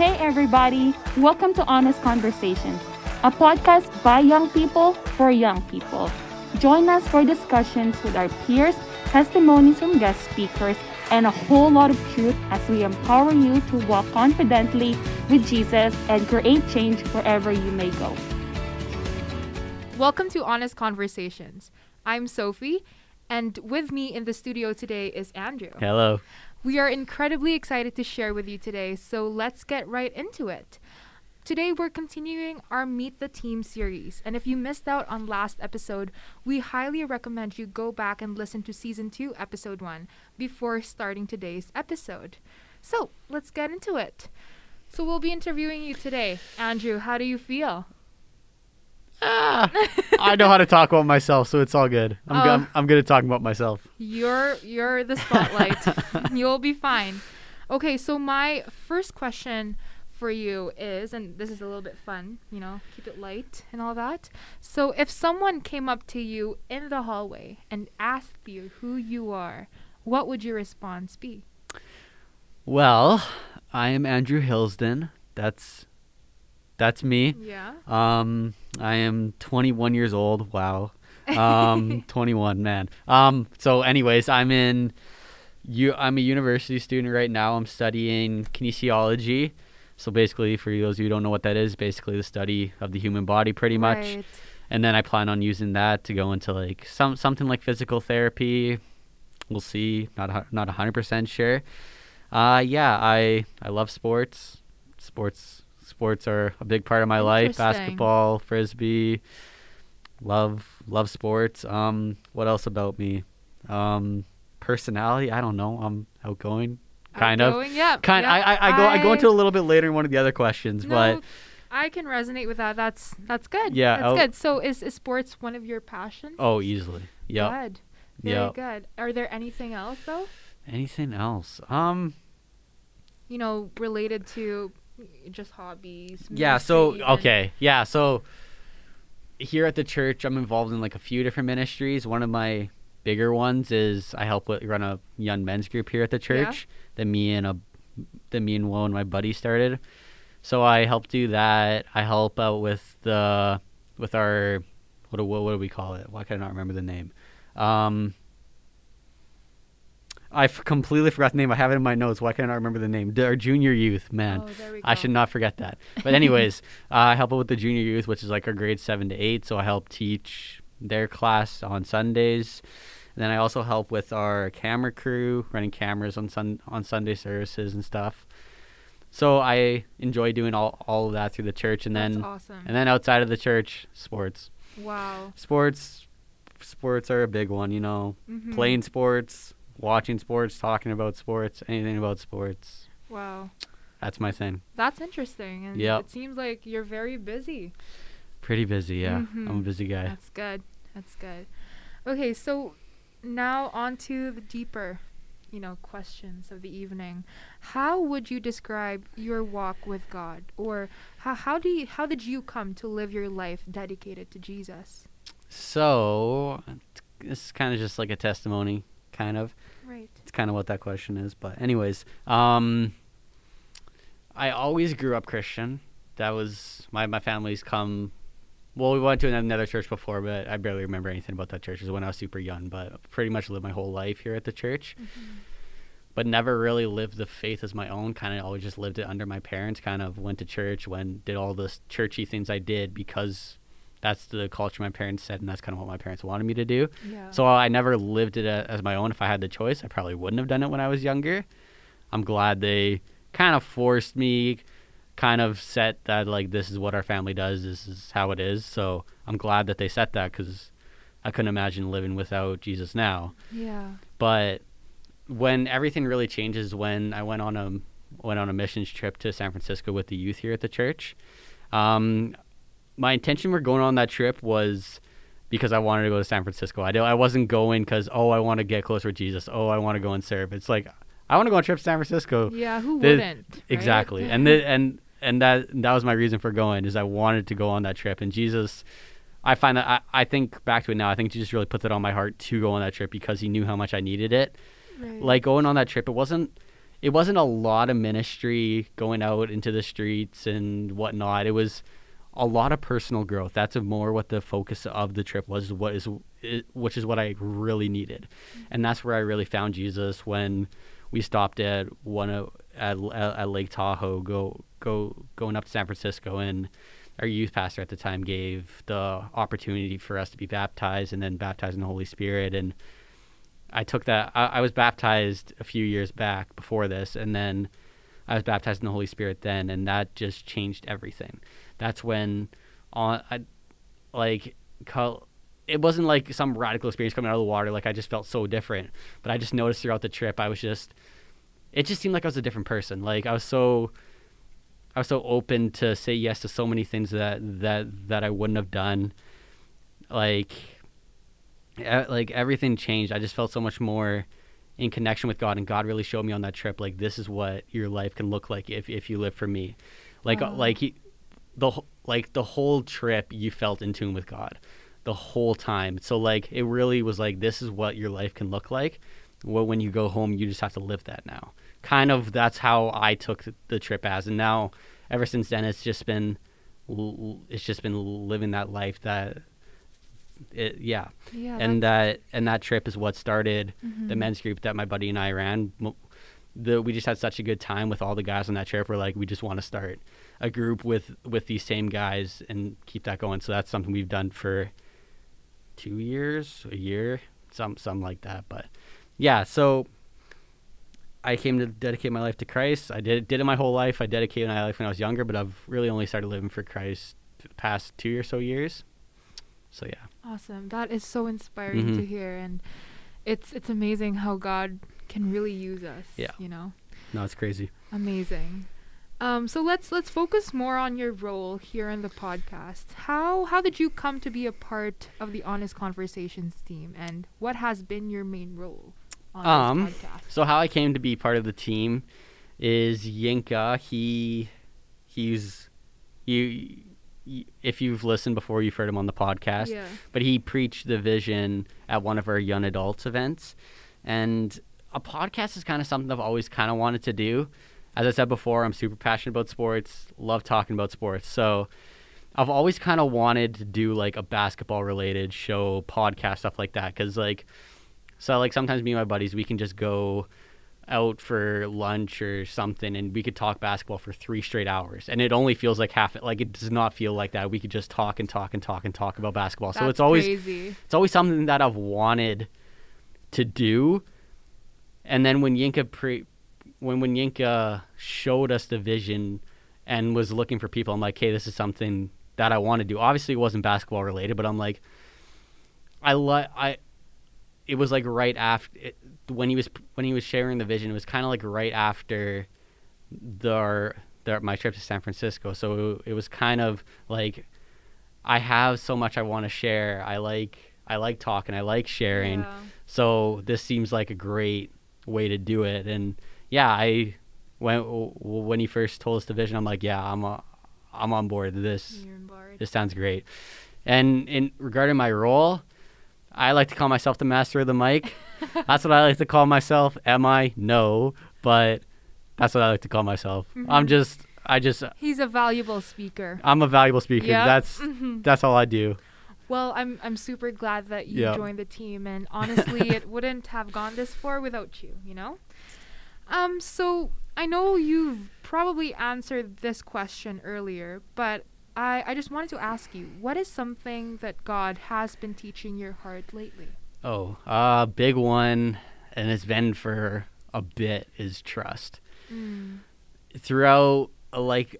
Hey, everybody. Welcome to Honest Conversations, a podcast by young people for young people. Join us for discussions with our peers, testimonies from guest speakers, and a whole lot of truth as we empower you to walk confidently with Jesus and create change wherever you may go. Welcome to Honest Conversations. I'm Sophie, and with me in the studio today is Andrew. Hello. We are incredibly excited to share with you today, so let's get right into it. Today, we're continuing our Meet the Team series, and if you missed out on last episode, we highly recommend you go back and listen to season 2, episode 1, before starting today's episode. So, let's get into it. So, we'll be interviewing you today. Andrew, how do you feel? Ah, I know how to talk about myself, so it's all good. I'm, Oh. good. I'm, I'm good at talking about myself. You're you're the spotlight. You'll be fine. Okay, so my first question for you is, and this is a little bit fun, you know, keep it light and all that. So if someone came up to you in the hallway and asked you who you are, what would your response be? Well, I am Andrew Hillsden. That's that's me. Yeah. Um, I am 21 years old. Wow. Um, 21, man. Um, so, anyways, I'm in. You, I'm a university student right now. I'm studying kinesiology. So basically, for those of you who don't know what that is, basically the study of the human body, pretty much. Right. and then I plan on using that to go into like some something like physical therapy. We'll see. Not not a hundred percent sure. Uh, yeah, I I love sports. Sports sports are a big part of my life. Basketball, frisbee. Love love sports. Um, what else about me? Um, personality. I don't know. I'm outgoing. Kind of. Yeah. Kind. yeah. I, I I go I go into a little bit later in one of the other questions, no, but I can resonate with that. That's that's good. Yeah, That's I'll- good. So is, is sports one of your passions? oh, easily. Yeah. Good. Very Yep. good. Are there anything else though? Anything else? Um. You know, related to just hobbies. Yeah, so even? okay. Yeah, so here at the church I'm involved in like a few different ministries. One of my bigger ones is I help with run a young men's group here at the church that me and a that me and one of my buddy started. So I help do that. I help out with the with our what do, what, what do we call it? Why can I not remember the name? Um I completely forgot the name. I have it in my notes. Why can't I remember the name? D- Our junior youth, man. Oh, there we I should not forget that. But anyways, uh, I help out with the junior youth, which is like our grade seven to eight. So I help teach their class on Sundays. And then I also help with our camera crew, running cameras on sun on Sunday services and stuff. So I enjoy doing all, all of that through the church, and That's then awesome. and then outside of the church, sports. wow. Sports, sports are a big one. You know, Mhm. playing sports, watching sports, talking about sports, anything about sports. Wow. That's my thing. That's interesting. And Yep. it seems like you're very busy. Pretty busy, yeah. Mm-hmm. I'm a busy guy. That's good. That's good. Okay, so now on to the deeper, you know, questions of the evening. How would you describe your walk with God? Or how, how do you, how did you come to live your life dedicated to Jesus? So, this is kind of just like a testimony, kind of. Right. It's kind of what that question is. But, anyways, um, I always grew up Christian. That was my my family's come. Well, we went to another church before, but I barely remember anything about that church. It was when I was super young, but pretty much lived my whole life here at the church. But never really lived the faith as my own. Kind of always just lived it under my parents. Kind of went to church, when did all the churchy things I did because that's the culture my parents said, and that's kind of what my parents wanted me to do. Yeah. So I never lived it as my own. If I had the choice, I probably wouldn't have done it when I was younger. I'm glad they kind of forced me, kind of set that like this is what our family does. This is how it is. So I'm glad that they set that because I couldn't imagine living without Jesus now. yeah. But when everything really changes, when I went on a went on a missions trip to San Francisco with the youth here at the church, um, my intention for going on that trip was because I wanted to go to San Francisco. I, don't- I wasn't going because oh I want to get closer to Jesus. Oh I want to go and serve. It's like I want to go on a trip to San Francisco. Yeah, who The- wouldn't? right? Exactly. And the, and and that that was my reason for going is I wanted to go on that trip and Jesus I find that I, I think back to it now, I think Jesus really put that on my heart to go on that trip because he knew how much I needed it. Right. Like going on that trip, it wasn't it wasn't a lot of ministry going out into the streets and whatnot. It was a lot of personal growth. That's more what the focus of the trip was. What is, which is what I really needed, and that's where I really found Jesus when we stopped at one of at, at Lake Tahoe, go go going up to San Francisco, and our youth pastor at the time gave the opportunity for us to be baptized and then baptized in the Holy Spirit. And I took that. I, I was baptized a few years back before this, and then I was baptized in the Holy Spirit then, and that just changed everything. That's when, on I, like, it wasn't like some radical experience coming out of the water. Like I just felt so different, but I just noticed throughout the trip, I was just, it just seemed like I was a different person. Like I was so I was so open to say yes to so many things that that that I wouldn't have done. Like, like everything changed. I just felt so much more in connection with God, and God really showed me on that trip, like this is what your life can look like if if you live for me. Like oh. like he, the like the whole trip, you felt in tune with God, the whole time. So like it really was like this is what your life can look like. Well, when you go home, you just have to live that now kind of that's how I took the trip as, and now ever since then it's just been it's just been living that life that it, yeah. yeah and that and that trip is what started mm-hmm. the men's group that my buddy and I ran. The, we just had such a good time with all the guys on that trip. We're like, we just want to start a group with with these same guys and keep that going. So that's something we've done for two years, a year, some some like that. But yeah, so I came to dedicate my life to Christ. I did did it my whole life. I dedicated my life when I was younger, but I've really only started living for Christ the past two or so years. So yeah. Awesome. That is so inspiring mm-hmm. to hear, and it's it's amazing how God can really use us. Yeah. You know. No, it's crazy. Amazing. Um, so let's let's focus more on your role here in the podcast. How how did you come to be a part of the Honest Conversations team, and what has been your main role? um, So how I came to be part of the team is Yinka. He he's you. If you've listened before, you've heard him on the podcast. Yeah. But he preached the vision at one of our young adults events, and a podcast is kind of something I've always kind of wanted to do. As I said before, I'm super passionate about sports. Love talking about sports. So. I've always kind of wanted to do like a basketball related show, podcast, stuff like that. Cause like so like sometimes me and my buddies we can just go out for lunch or something and we could talk basketball for three straight hours and it only feels like half like it does not feel like that we could just talk and talk and talk and talk about basketball That's so it's always crazy. it's always something that i've wanted to do and then when yinka pre when when yinka showed us the vision and was looking for people i'm like hey this is something that i want to do obviously it wasn't basketball related but i'm like i like i it was like right after it, when he was when he was sharing the vision. It was kind of like right after the, the my trip to San Francisco. So it, it was kind of like I have so much I want to share. I like I like talking. I like sharing. Yeah. So this seems like a great way to do it. And yeah, I when when he first told us the vision, I'm like, yeah, I'm a, I'm on board. This board. this sounds great. And in regarding my role, I like to call myself the master of the mic. that's what I like to call myself. Am I? No, but that's what I like to call myself. Mm-hmm. I'm just I just He's a valuable speaker. I'm a valuable speaker. Yep. That's mm-hmm. that's all I do. Well, I'm I'm super glad that you yep. joined the team and honestly it wouldn't have gone this far without you, you know? Um so I know you've probably answered this question earlier, but I, I just wanted to ask you, what is something that God has been teaching your heart lately? Oh, a uh, big one, and it's been for a bit, is trust. Mm. Throughout, uh, like,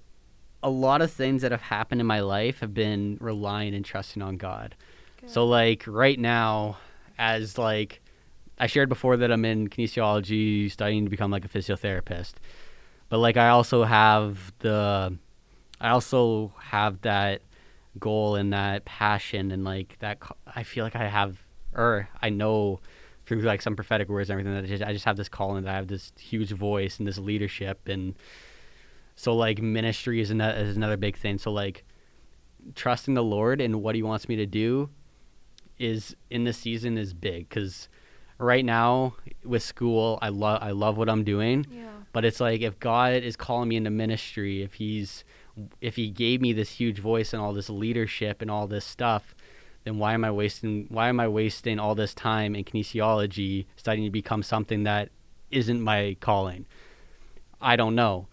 a lot of things that have happened in my life have been relying and trusting on God. Good. So, like, right now, as, like, I shared before that I'm in kinesiology, studying to become, like, a physiotherapist. But, like, I also have the I also have that goal and that passion and like that. I feel like I have, or I know through like some prophetic words and everything that I just, I just have this calling that I have this huge voice and this leadership and so like ministry is another is another big thing. So like trusting the Lord and what He wants me to do is in this season is big because right now with school, I love I love what I'm doing. Yeah. But it's like if God is calling me into ministry, if he's if he gave me this huge voice and all this leadership and all this stuff, then why am I wasting why am I wasting all this time in kinesiology studying to become something that isn't my calling? I don't know.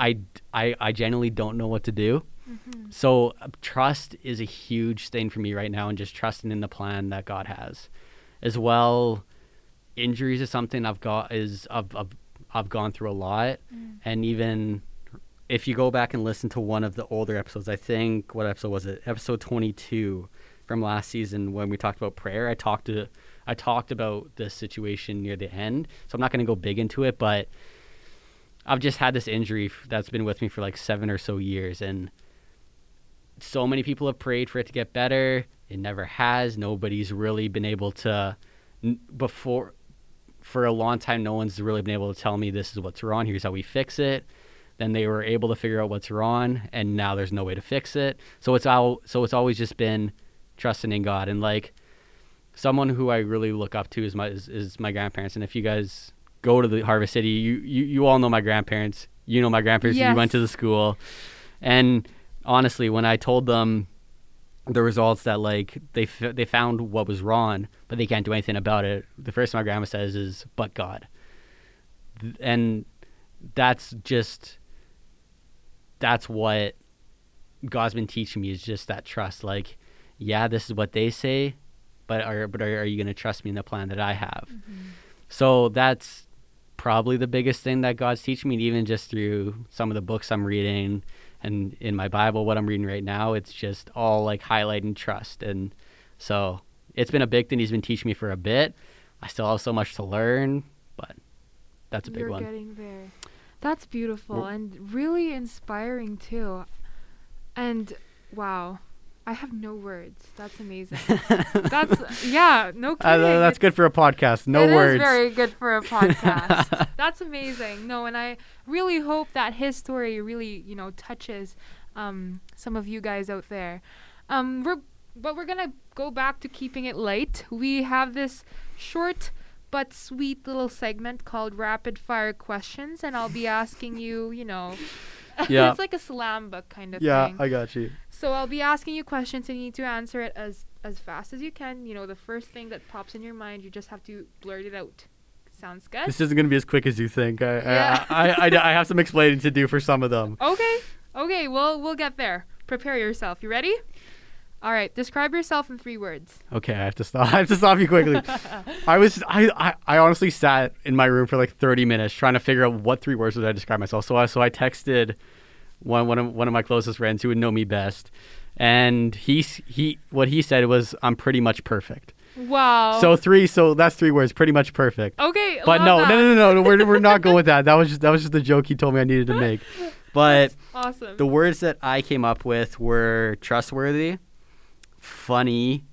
I, I, I genuinely don't know what to do. Mm-hmm. So uh, trust is a huge thing for me right now and just trusting in the plan that God has. As well, injuries is something I've got is I've, I've, I've gone through a lot Mm. and even if you go back and listen to one of the older episodes, I think what episode was it? Episode 22 from last season when we talked about prayer. I talked to I talked about the situation near the end. So I'm not going to go big into it, but I've just had this injury that's been with me for like 7 or so years and so many people have prayed for it to get better. It never has. Nobody's really been able to before for a long time no one's really been able to tell me this is what's wrong. Here's how we fix it then they were able to figure out what's wrong and now there's no way to fix it so it's all so it's always just been trusting in god and like someone who i really look up to is my is, is my grandparents and if you guys go to the harvest city. You, you you all know my grandparents. You know my grandparents you went to the school. And honestly when i told them the results that like they f- they found what was wrong but they can't do anything about it the first thing my grandma says is but god. Th- and that's just that's what God's been teaching me is just that trust. Like, yeah, this is what they say, but are but are, are you going to trust me in the plan that I have? Mm-hmm. So that's probably the biggest thing that God's teaching me, even just through some of the books I'm reading and in my Bible, what I'm reading right now, it's just all like highlighting trust. And so it's been a big thing He's been teaching me for a bit. I still have so much to learn, but that's a big You're one. getting there. That's beautiful Well- and really inspiring too. And wow, I have no words. That's amazing. that's yeah, no kidding. Uh, that's It's- good for a podcast. No it is words. very good for a podcast. That's amazing. No, and I really hope that his story really, you know, touches um, some of you guys out there. Um, we're but we're gonna go back to keeping it light. We have this short but sweet little segment called rapid fire questions, and I'll be asking you, you know, Yeah. it's like a slam book kind of yeah, thing. Yeah, I got you. So I'll be asking you questions and you need to answer it as as fast as you can. You know, the first thing that pops in your mind, you just have to blurt it out. Sounds good? This isn't going to be as quick as you think. I, Yeah. I, I, I, I have some explaining to do for some of them. okay. Okay, well, we'll get there. Prepare yourself. You ready? All right, describe yourself in 3 words. Okay, I have to stop. I have to stop you quickly. I was I, I, I honestly sat in my room for like 30 minutes trying to figure out what three words would I describe myself. So I so I texted one one of one of my closest friends who would know me best, and he he what he said was I'm pretty much perfect. Wow. So three so that's three words, pretty much perfect. Okay, But no, that. no, no, no, no, we're we're not going with that. That was just that was just the joke he told me I needed to make. But Awesome. the words that I came up with were trustworthy, funny,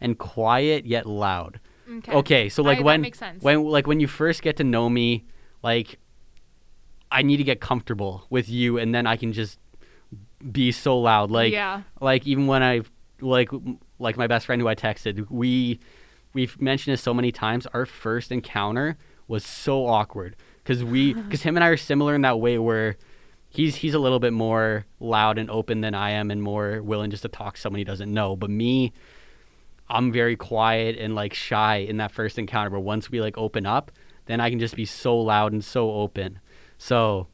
and quiet yet loud. okay. Okay, so like I- when when like when you first get to know me, like I need to get comfortable with you, and then I can just be so loud. Like yeah. like even when I like like my best friend who I texted, we we've mentioned this so many times. Our first encounter was so awkward because we because him and I are similar in that way where he's he's a little bit more loud and open than I am and more willing just to talk to someone he doesn't know. But me, I'm very quiet and like shy in that first encounter. But once we like open up, then I can just be so loud and so open. So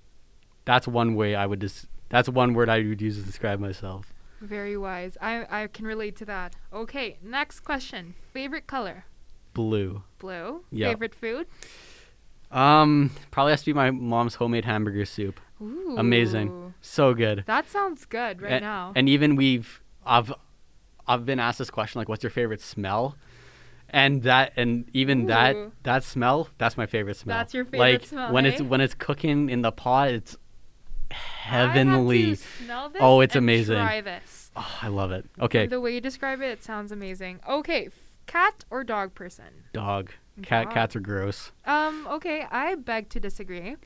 that's one way I would just that's one word I would use to describe myself. Very wise. I I can relate to that. Okay, next question. Favorite color? Blue. Blue. Yeah. Favorite food? Um, probably has to be my mom's homemade hamburger soup. Ooh. Amazing. So good. That sounds good right and, now. And even we've I've I've been asked this question like what's your favorite smell? And that and even that Ooh. that smell, that's my favorite smell. That's your favorite like, smell, When eh? it's when it's cooking in the pot, it's heavenly. have to smell this Oh, it's amazing. Try this. Oh, I love it. Okay, The way you describe it, it sounds amazing. Okay, cat or dog person? dog. Cat Dog. cats are gross. Um, okay, I beg to disagree,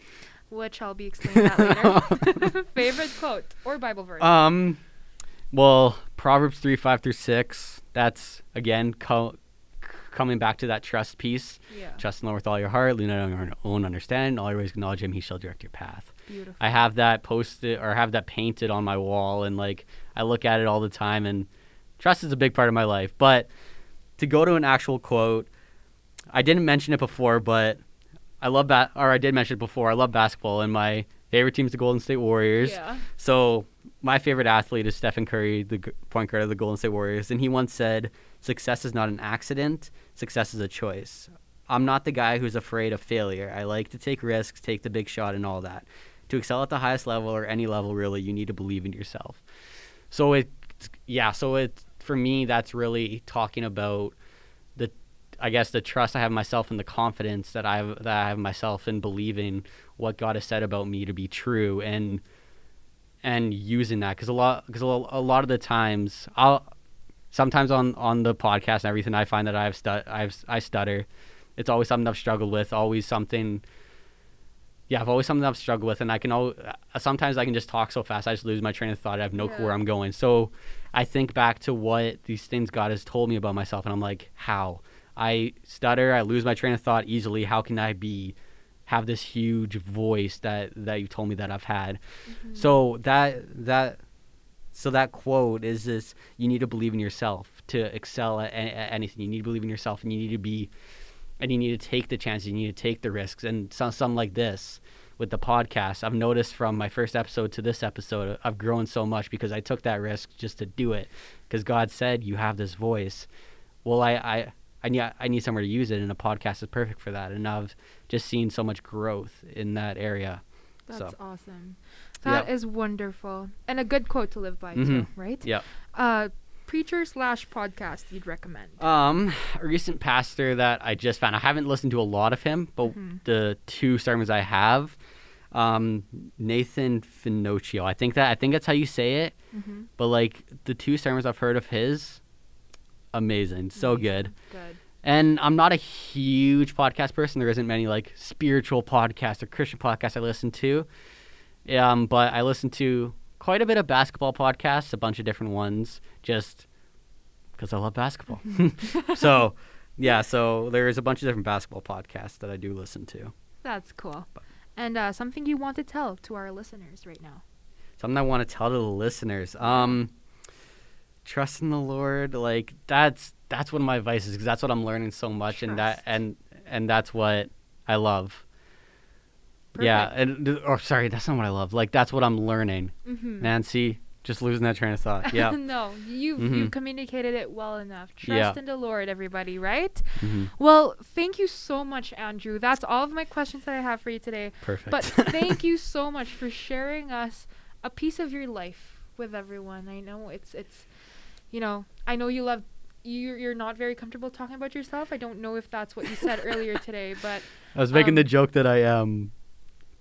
which I'll be explaining that later. Favorite quote or Bible verse? Um, well, Proverbs three five through six. That's again co- coming back to that trust piece. Yeah. Trust in the Lord with all your heart, lean not on your own understanding. All your ways acknowledge Him; He shall direct your path. Beautiful. I have that posted or have that painted on my wall, and like I look at it all the time. And trust is a big part of my life. But to go to an actual quote, I didn't mention it before, but I love that, or I did mention it before. I love basketball, and my favorite team is the Golden State Warriors. Yeah. So my favorite athlete is Stephen Curry, the point guard of the Golden State Warriors, and he once said, "Success is not an accident. Success is a choice." I'm not the guy who's afraid of failure. I like to take risks, take the big shot, and all that. To excel at the highest level or any level, really, you need to believe in yourself. So it, yeah. So it for me, that's really talking about I guess, the trust I have in myself and the confidence that I have, that I have myself in believing what God has said about me to be true and and using that because a lot because a lot of the times I'll sometimes on on the podcast and everything I find that I've stu- I've I stutter. It's always something I've struggled with. Always something. Yeah, I've always something I've struggled with, and I can. Al- uh, sometimes I can just talk so fast, I just lose my train of thought. I have no clue where I'm going. So, I think back to what these things God has told me about myself, and I'm like, how? I stutter. I lose my train of thought easily. How can I be? Have this huge voice that that you told me that I've had. Mm-hmm. So that that so that quote is this: you need to believe in yourself to excel at, a- at anything. You need to believe in yourself, and you need to be, and you need to take the chances. You need to take the risks. And some something like this with the podcast, I've noticed from my first episode to this episode, I've grown so much because I took that risk just to do it. Because God said you have this voice. Well, I I. I need, I need somewhere to use it, and a podcast is perfect for that. And I've just seen so much growth in that area. That's so, awesome. That is Yep. wonderful and a good quote to live by too, Mhm. right? yeah. Uh, preacher slash podcast you'd recommend. Um, a recent pastor that I just found. I haven't listened to a lot of him, but Mhm. the two sermons I have, um, Nathan Finochio. I think that I think that's how you say it. mm-hmm. But like the two sermons I've heard of his, amazing, so good. Good. And I'm not a huge podcast person. There isn't many like spiritual podcasts or Christian podcasts I listen to. Um, but I listen to quite a bit of basketball podcasts, a bunch of different ones, just because I love basketball. so, yeah, so there's a bunch of different basketball podcasts that I do listen to. That's cool. And uh, something you want to tell to our listeners right now. Something I want to tell to the listeners. Um, trust in the Lord, like that's that's one of my vices because that's what I'm learning so much, and that and and that's what I love. Yeah, and or sorry, that's not what I love. Like that's what I'm learning. Mm-hmm. Nancy, just losing that train of thought. Yeah. no, you've Mhm. you've communicated it well enough. Trust Yeah. in the Lord, everybody. Right? Mhm. Well, thank you so much, Andrew. That's all of my questions that I have for you today. Perfect. But thank you so much for sharing us a piece of your life with everyone. I know it's it's you know, I know you love you you're not very comfortable talking about yourself. I don't know if that's what you said earlier today, but I was making the um, joke that I am,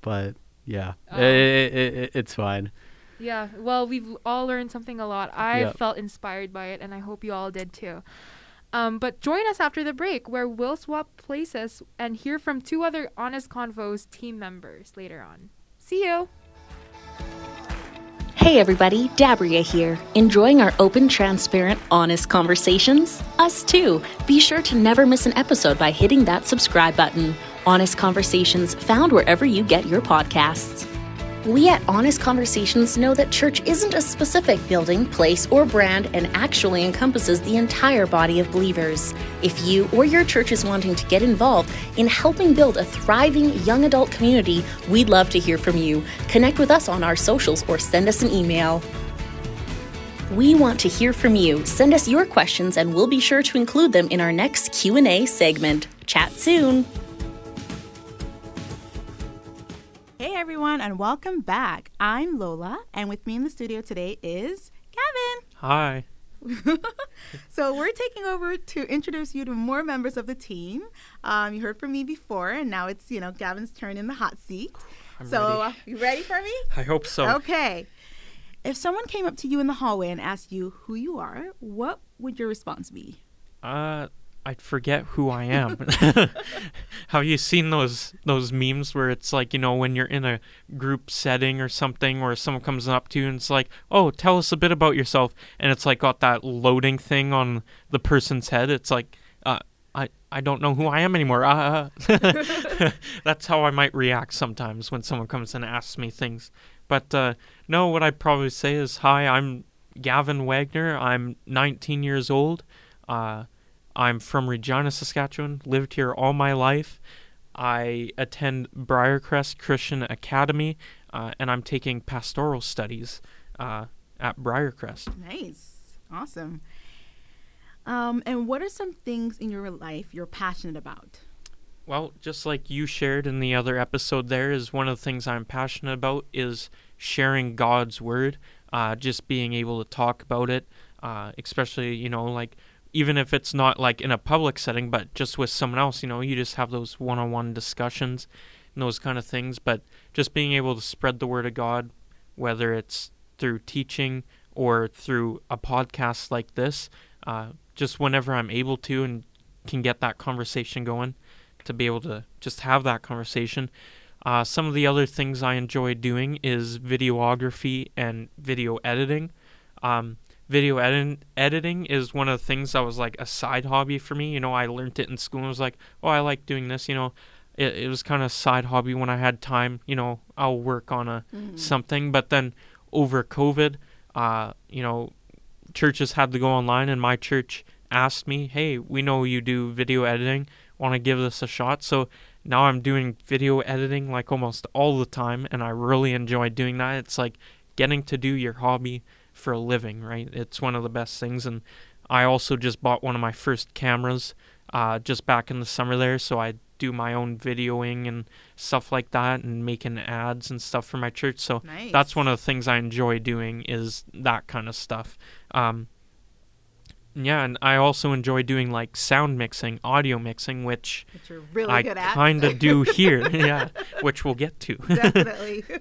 but yeah, i it, it, it, it's fine. yeah, well, we've all learned something a lot. I Yep. felt inspired by it and I hope you all did too. Um, but join us after the break where we'll swap places and hear from two other Honest Convos team members later on. See you. Hey everybody, Dabria here. Enjoying our open, transparent, honest conversations? Us too. Be sure to never miss an episode by hitting that subscribe button. Honest Conversations found wherever you get your podcasts. We at Honest Conversations know that church isn't a specific building, place, or brand and actually encompasses the entire body of believers. If you or your church is wanting to get involved in helping build a thriving young adult community, we'd love to hear from you. Connect with us on our socials or send us an email. We want to hear from you. Send us your questions and we'll be sure to include them in our next Q&A segment. Chat soon. Everyone, and welcome back. I'm Lola, and with me in the studio today is Gavin. Hi. So we're taking over to introduce you to more members of the team. Um, you heard from me before, and now it's you know Gavin's turn in the hot seat. I'm so ready. uh, you ready for me? I hope so. Okay. If someone came up to you in the hallway and asked you who you are, what would your response be? Uh, I'd forget who I am. Have you seen those those memes where it's like you know when you're in a group setting or something or someone comes up to you and it's like, "Oh, tell us a bit about yourself," and it's like got that loading thing on the person's head. It's like, uh, I I don't know who I am anymore. Uh, that's how I might react sometimes when someone comes and asks me things. But uh, no, what I'd probably say is, hi, I'm Gavin Wagner. I'm 19 years old. Uh, I'm from Regina, Saskatchewan. Lived here all my life. I attend Briarcrest Christian Academy, uh, and I'm taking pastoral studies uh, at Briarcrest. Nice. Awesome. Um, and what are some things in your life you're passionate about? Well, just like you shared in the other episode, there is one of the things I'm passionate about is sharing God's word, uh, just being able to talk about it, uh, especially you know like even if it's not like in a public setting, but just with someone else, you know, you just have those one-on-one discussions and those kind of things. But just being able to spread the word of God, whether it's through teaching or through a podcast like this, uh, just whenever I'm able to and can get that conversation going, to be able to just have that conversation. Uh, some of the other things I enjoy doing is videography and video editing. Um, video edit- editing is one of the things that was like a side hobby for me. You know, I learned it in school and was like, oh, I like doing this. You know, it, it was kind of a side hobby when I had time. You know, I'll work on a Mm-hmm. something. But then over COVID, uh, you know, churches had to go online, and my church asked me, "Hey, we know you do video editing. Want to give this a shot?" So now I'm doing video editing like almost all the time, and I really enjoy doing that. It's like getting to do your hobby for a living, right? It's one of the best things, and I also just bought one of my first cameras uh, just back in the summer there, so I do my own videoing and stuff like that, and making ads and stuff for my church. So Nice. that's one of the things I enjoy doing is that kind of stuff. Um, yeah, and I also enjoy doing like sound mixing, audio mixing, which Which really I kind of do here. yeah, which we'll get to. Definitely.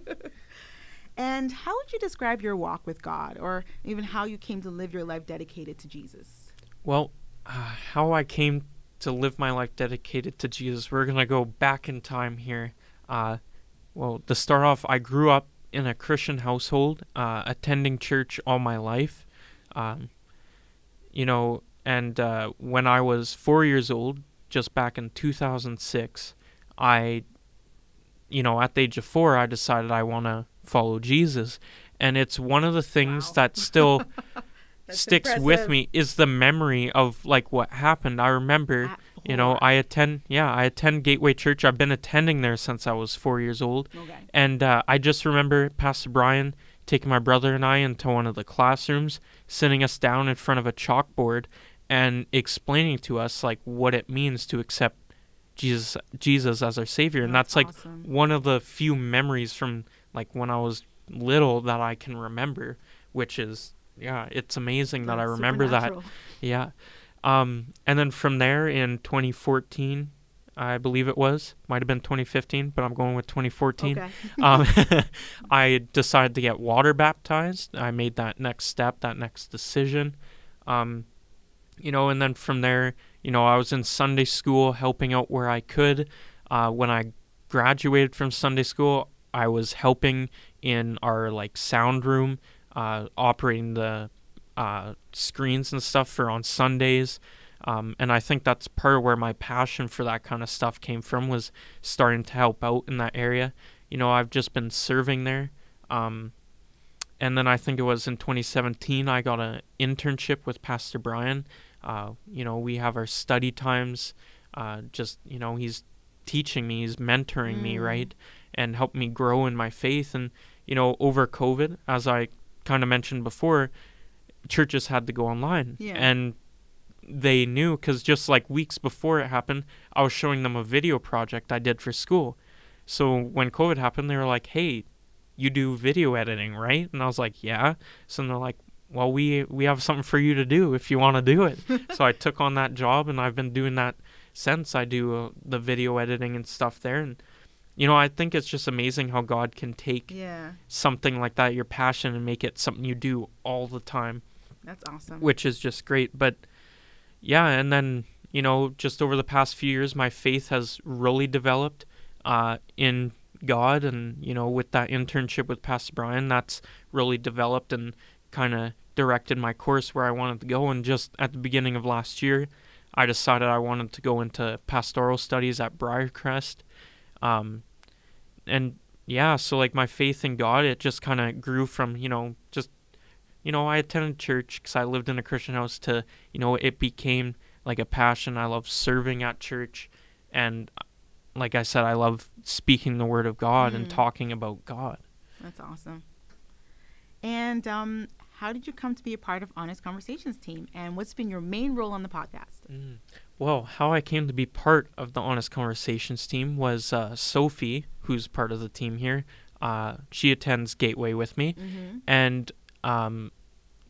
and how would you describe your walk with God, or even how you came to live your life dedicated to Jesus? Well, uh, how I came to live my life dedicated to Jesus, we're going to go back in time here. Uh, well, to start off, I grew up in a Christian household, uh, attending church all my life. Um, you know, and uh, when I was four years old, just back in 2006, I, you know, at the age of four, I decided I want to follow Jesus. And it's one of the things Wow. that still sticks with me is the memory of like what happened. I remember, At you know. I attend, yeah, I attend Gateway Church. I've been attending there since I was four years old, Okay. and uh, I just remember Pastor Brian taking my brother and I into one of the classrooms, sitting us down in front of a chalkboard, and explaining to us like what it means to accept Jesus, Jesus as our Savior, and that's, like awesome. one of the few memories from like when I was little that I can remember, which is yeah, it's amazing that I remember that. Yeah. Um, and then from there in 2014, I believe it was, might have been 2015, but I'm going with 2014. Okay. um, I decided to get water baptized. I made that next step, that next decision. Um, you know, and then from there, you know, I was in Sunday school helping out where I could. Uh, when I graduated from Sunday school, I was helping in our like sound room, uh, operating the uh, screens and stuff for on Sundays. Um, and I think that's part of where my passion for that kind of stuff came from was starting to help out in that area. You know, I've just been serving there. Um, and then I think it was in 2017 I got an internship with Pastor Brian. Uh, you know, we have our study times. Uh, just you know, he's teaching me, he's mentoring me, Mm. right, and helped me grow in my faith. And you know, over COVID, as I kind of mentioned before, churches had to go online, Yeah. and they knew because just like weeks before it happened, I was showing them a video project I did for school. So when COVID happened, they were like, "Hey, you do video editing, right?" And I was like, "Yeah." So they're like, "Well, we we have something for you to do if you want to do it." so I took on that job, and I've been doing that since. I do uh, the video editing and stuff there, and you know, I think it's just amazing how God can take Yeah, something like that, your passion, and make it something you do all the time that's awesome. which is just great. But yeah, and then you know, just over the past few years, my faith has really developed uh, in God, and you know, with that internship with Pastor Brian, that's really developed and kind of directed my course where I wanted to go. And just at the beginning of last year, I decided I wanted to go into pastoral studies at Briarcrest. Um, and yeah, so like my faith in God, it just kind of grew from, you know, just, you know, I attended church because I lived in a Christian house to, you know, it became like a passion. I love serving at church. And like I said, I love speaking the word of God and Mm. talking about God. That's awesome. And um, how did you come to be a part of Honest Conversations team? And what's been your main role on the podcast? Mm. Well, how I came to be part of the Honest Conversations team was uh, Sophie, who's part of the team here. Uh, she attends Gateway with me, Mm-hmm. and um,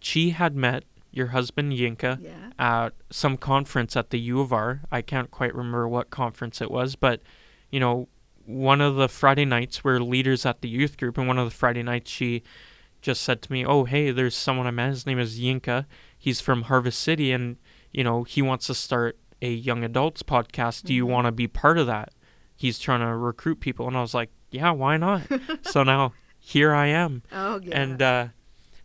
she had met your husband Yinka Yeah. at some conference at the U of R. I can't quite remember what conference it was, but you know, one of the Friday nights we're leaders at the youth group, and one of the Friday nights she just said to me, "Oh, hey, there's someone I met. His name is Yinka. He's from Harvest City, and you know, he wants to start a young adults podcast. Do you Mhm. want to be part of that?" He's trying to recruit people, and I was like, "Yeah, why not?" so now here I am. Oh, yeah. And uh,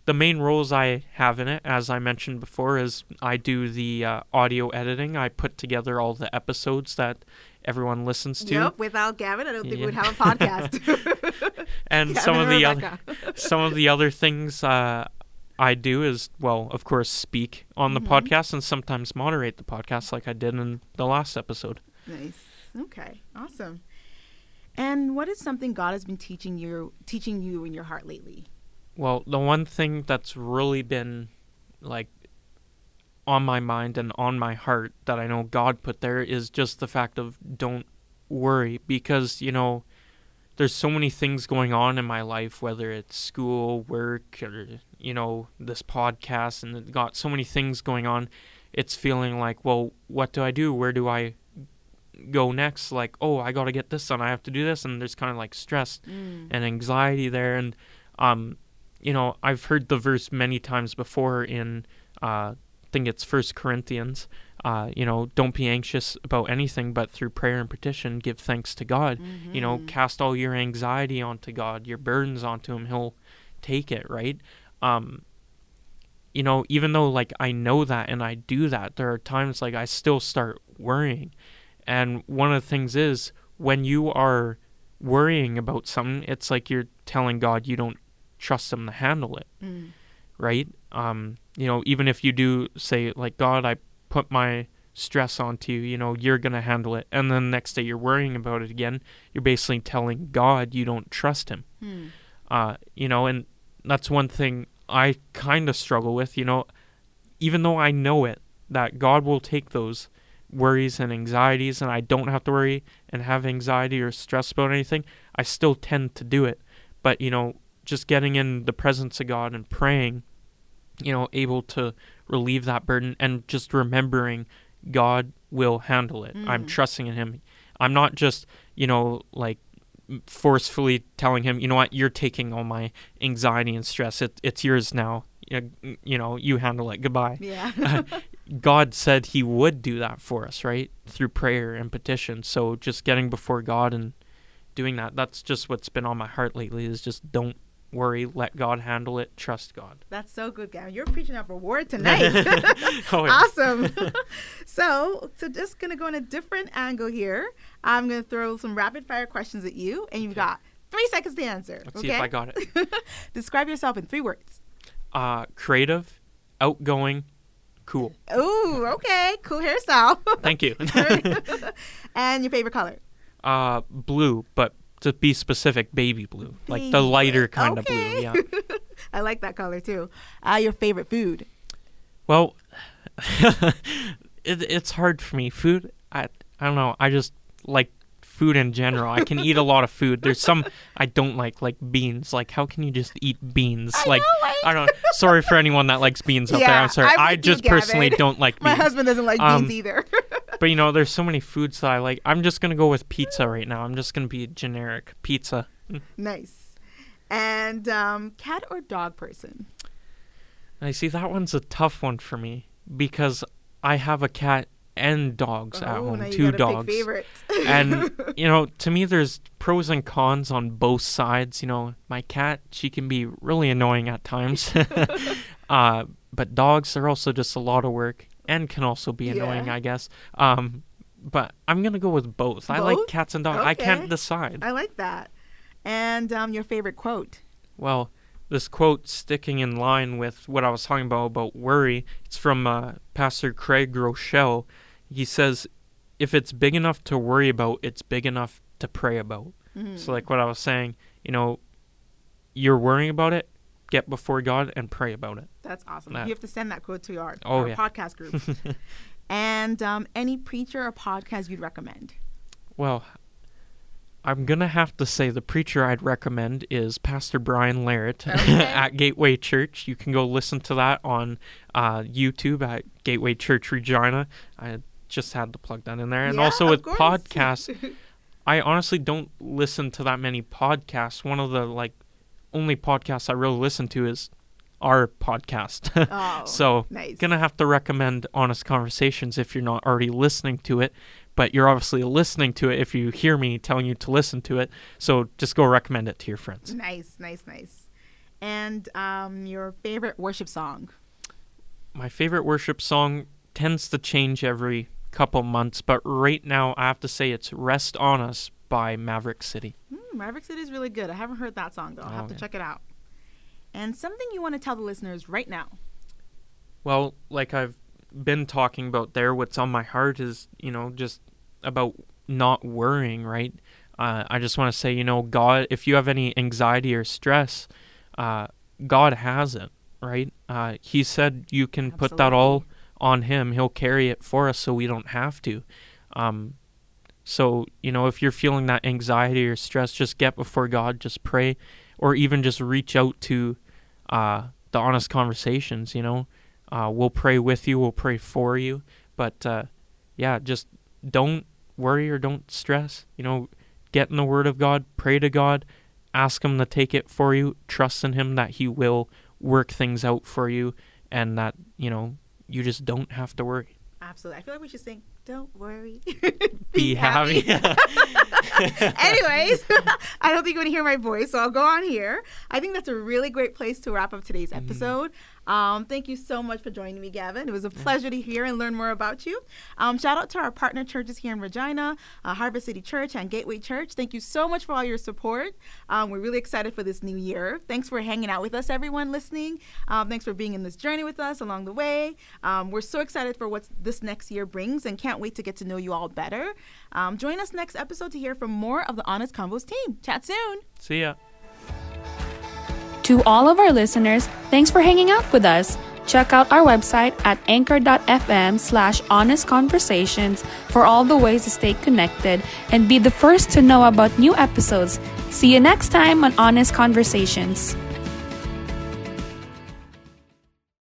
the main roles I have in it, as I mentioned before, is I do the uh, audio editing. I put together all the episodes that everyone listens to, Yep. Without Gavin, I don't think Yeah. we'd have a podcast. and Gavin some of the other some of the other things uh, I do is well, of course, speak on the Mhm. podcast and sometimes moderate the podcast, like I did in the last episode. Nice. Okay. Awesome. And what is something God has been teaching you, teaching you in your heart lately? Well, the one thing that's really been like on my mind and on my heart that I know God put there is just the fact of don't worry because, you know, there's so many things going on in my life, whether it's school, work, or, you know, this podcast, and it got so many things going on. It's feeling like, well, what do I do? Where do I go next? Like, oh, I got to get this done. I have to do this. And there's kind of like stress Mm. and anxiety there and um you know i've heard the verse many times before in uh i think it's first corinthians uh you know don't be anxious about anything but through prayer and petition give thanks to god. You know Mhm. cast all your anxiety onto god your burdens onto him he'll take it right? Um you know even though like i know that and i do that there are times like i still start worrying. And one of the things is when you are worrying about something it's like you're telling god you don't trust him to handle it Mm. right um you know even if you do say like god i put my stress onto you you know you're gonna handle it and then the next day you're worrying about it again you're basically telling god you don't trust him Hmm. uh you know and that's one thing i kind of struggle with you know even though i know it that god will take those worries and anxieties and i don't have to worry and have anxiety or stress about anything i still tend to do it but you know just getting in the presence of god and praying you know able to relieve that burden and just remembering god will handle it i'm Mm. trusting in him i'm not just you know like forcefully telling him, you know what, you're taking all my anxiety and stress. It, it's yours now. You you know, you handle it. Goodbye. Yeah. God said He would do that for us, right? Through prayer and petition. So just getting before God and doing that. That's just what's been on my heart lately. Is just don't worry, let God handle it, trust God. That's so good, Gavin. You're preaching up a word tonight. Oh, awesome. so, so just gonna go in a different angle here. I'm gonna throw some rapid fire questions at you, and you've Okay. got three seconds to answer. Let's okay? see if I got it. Describe yourself in three words. Uh, creative, outgoing, cool. Ooh, okay, cool hairstyle. Thank you. and your favorite color. uh, blue, but to be specific, baby blue, like the lighter kind Okay. of blue. Yeah. I like that color too. Uh, your favorite food. Well, it, it's hard for me. Food, I I don't know. I just like food in general. I can eat a lot of food. There's some I don't like, like beans. Like, how can you just eat beans? I like, know, right? I don't. Sorry for anyone that likes beans out there. I'm sorry. I'm I with you, just personally don't like My husband doesn't like Um, beans either. But you know, there's so many foods that I like. I'm just gonna go with pizza right now. I'm just gonna be generic pizza. nice. And um, cat or dog person? I see that one's a tough one for me because I have a cat and dogs at oh, home, now you two dogs. And you know, to me, there's pros and cons on both sides. You know, my cat, she can be really annoying at times, uh, but dogs are also just a lot of work. and can also be annoying, Yeah. I guess. Um, but I'm gonna go with both. I like cats and dogs. I can't decide. I like that. And um, your favorite quote? Well, this quote sticking in line with what I was talking about about worry. It's from uh, Pastor Craig Groeschel. He says, "If it's big enough to worry about, it's big enough to pray about." Mm-hmm. So, like what I was saying, you know, you're worrying about it, get before God and pray about it. That's awesome. That- You have to send that quote to our, Oh, our yeah. podcast group. and um, any preacher or podcast you'd recommend? Well, I'm gonna have to say the preacher I'd recommend is Pastor Brian Larrett Okay. at Gateway Church. You can go listen to that on uh, YouTube at Gateway Church Regina. I just had to plug that in there, and Yeah, also with course. podcasts. I honestly don't listen to that many podcasts. One of the like only podcasts I really listen to is our podcast. Oh, so nice. gonna have to recommend honest conversations if you're not already listening to it but you're obviously listening to it if you hear me telling you to listen to it so just go recommend it to your friends Nice, nice, nice. And um, your favorite worship song? my favorite worship song tends to change every couple months but right now i have to say it's rest on us by maverick city Hmm, Maverick City is really good. I haven't heard that song though. I'll have Oh, to yeah. check it out. And something you want to tell the listeners right now? Well, like I've been talking about there, what's on my heart is, you know, just about not worrying, right? Uh, I just want to say, you know, God, if you have any anxiety or stress, uh, God has it, right? Uh, he said you can put that all on Him. He'll carry it for us so we don't have to. Um, so, you know, if you're feeling that anxiety or stress, just get before God, just pray, or even just reach out to uh, the honest conversations, you know. Uh, we'll pray with you, we'll pray for you. But uh, yeah, just don't worry or don't stress. You know, get in the Word of God, pray to God, ask Him to take it for you, trust in Him that He will work things out for you, and that, you know, you just don't have to worry. Absolutely. I feel like we should sing "Don't Worry, Be happy. Anyways, I don't think you want to hear my voice, so I'll go on here. I think that's a really great place to wrap up today's Mm-hmm. episode. Um, thank you so much for joining me, Gavin. It was a pleasure to hear and learn more about you. Um, shout out to our partner churches here in Regina, uh, Harvest City Church and Gateway Church. Thank you so much for all your support. Um, we're really excited for this new year. Thanks for hanging out with us, everyone listening. Um, thanks for being in this journey with us along the way. Um, we're so excited for what this next year brings and can't wait to get to know you all better. Um, join us next episode to hear from more of the Honest Convos team. Chat soon. See ya. To all of our listeners, thanks for hanging out with us. Check out our website at anchor.fm slash honest conversations for all the ways to stay connected and be the first to know about new episodes. See you next time on Honest Conversations.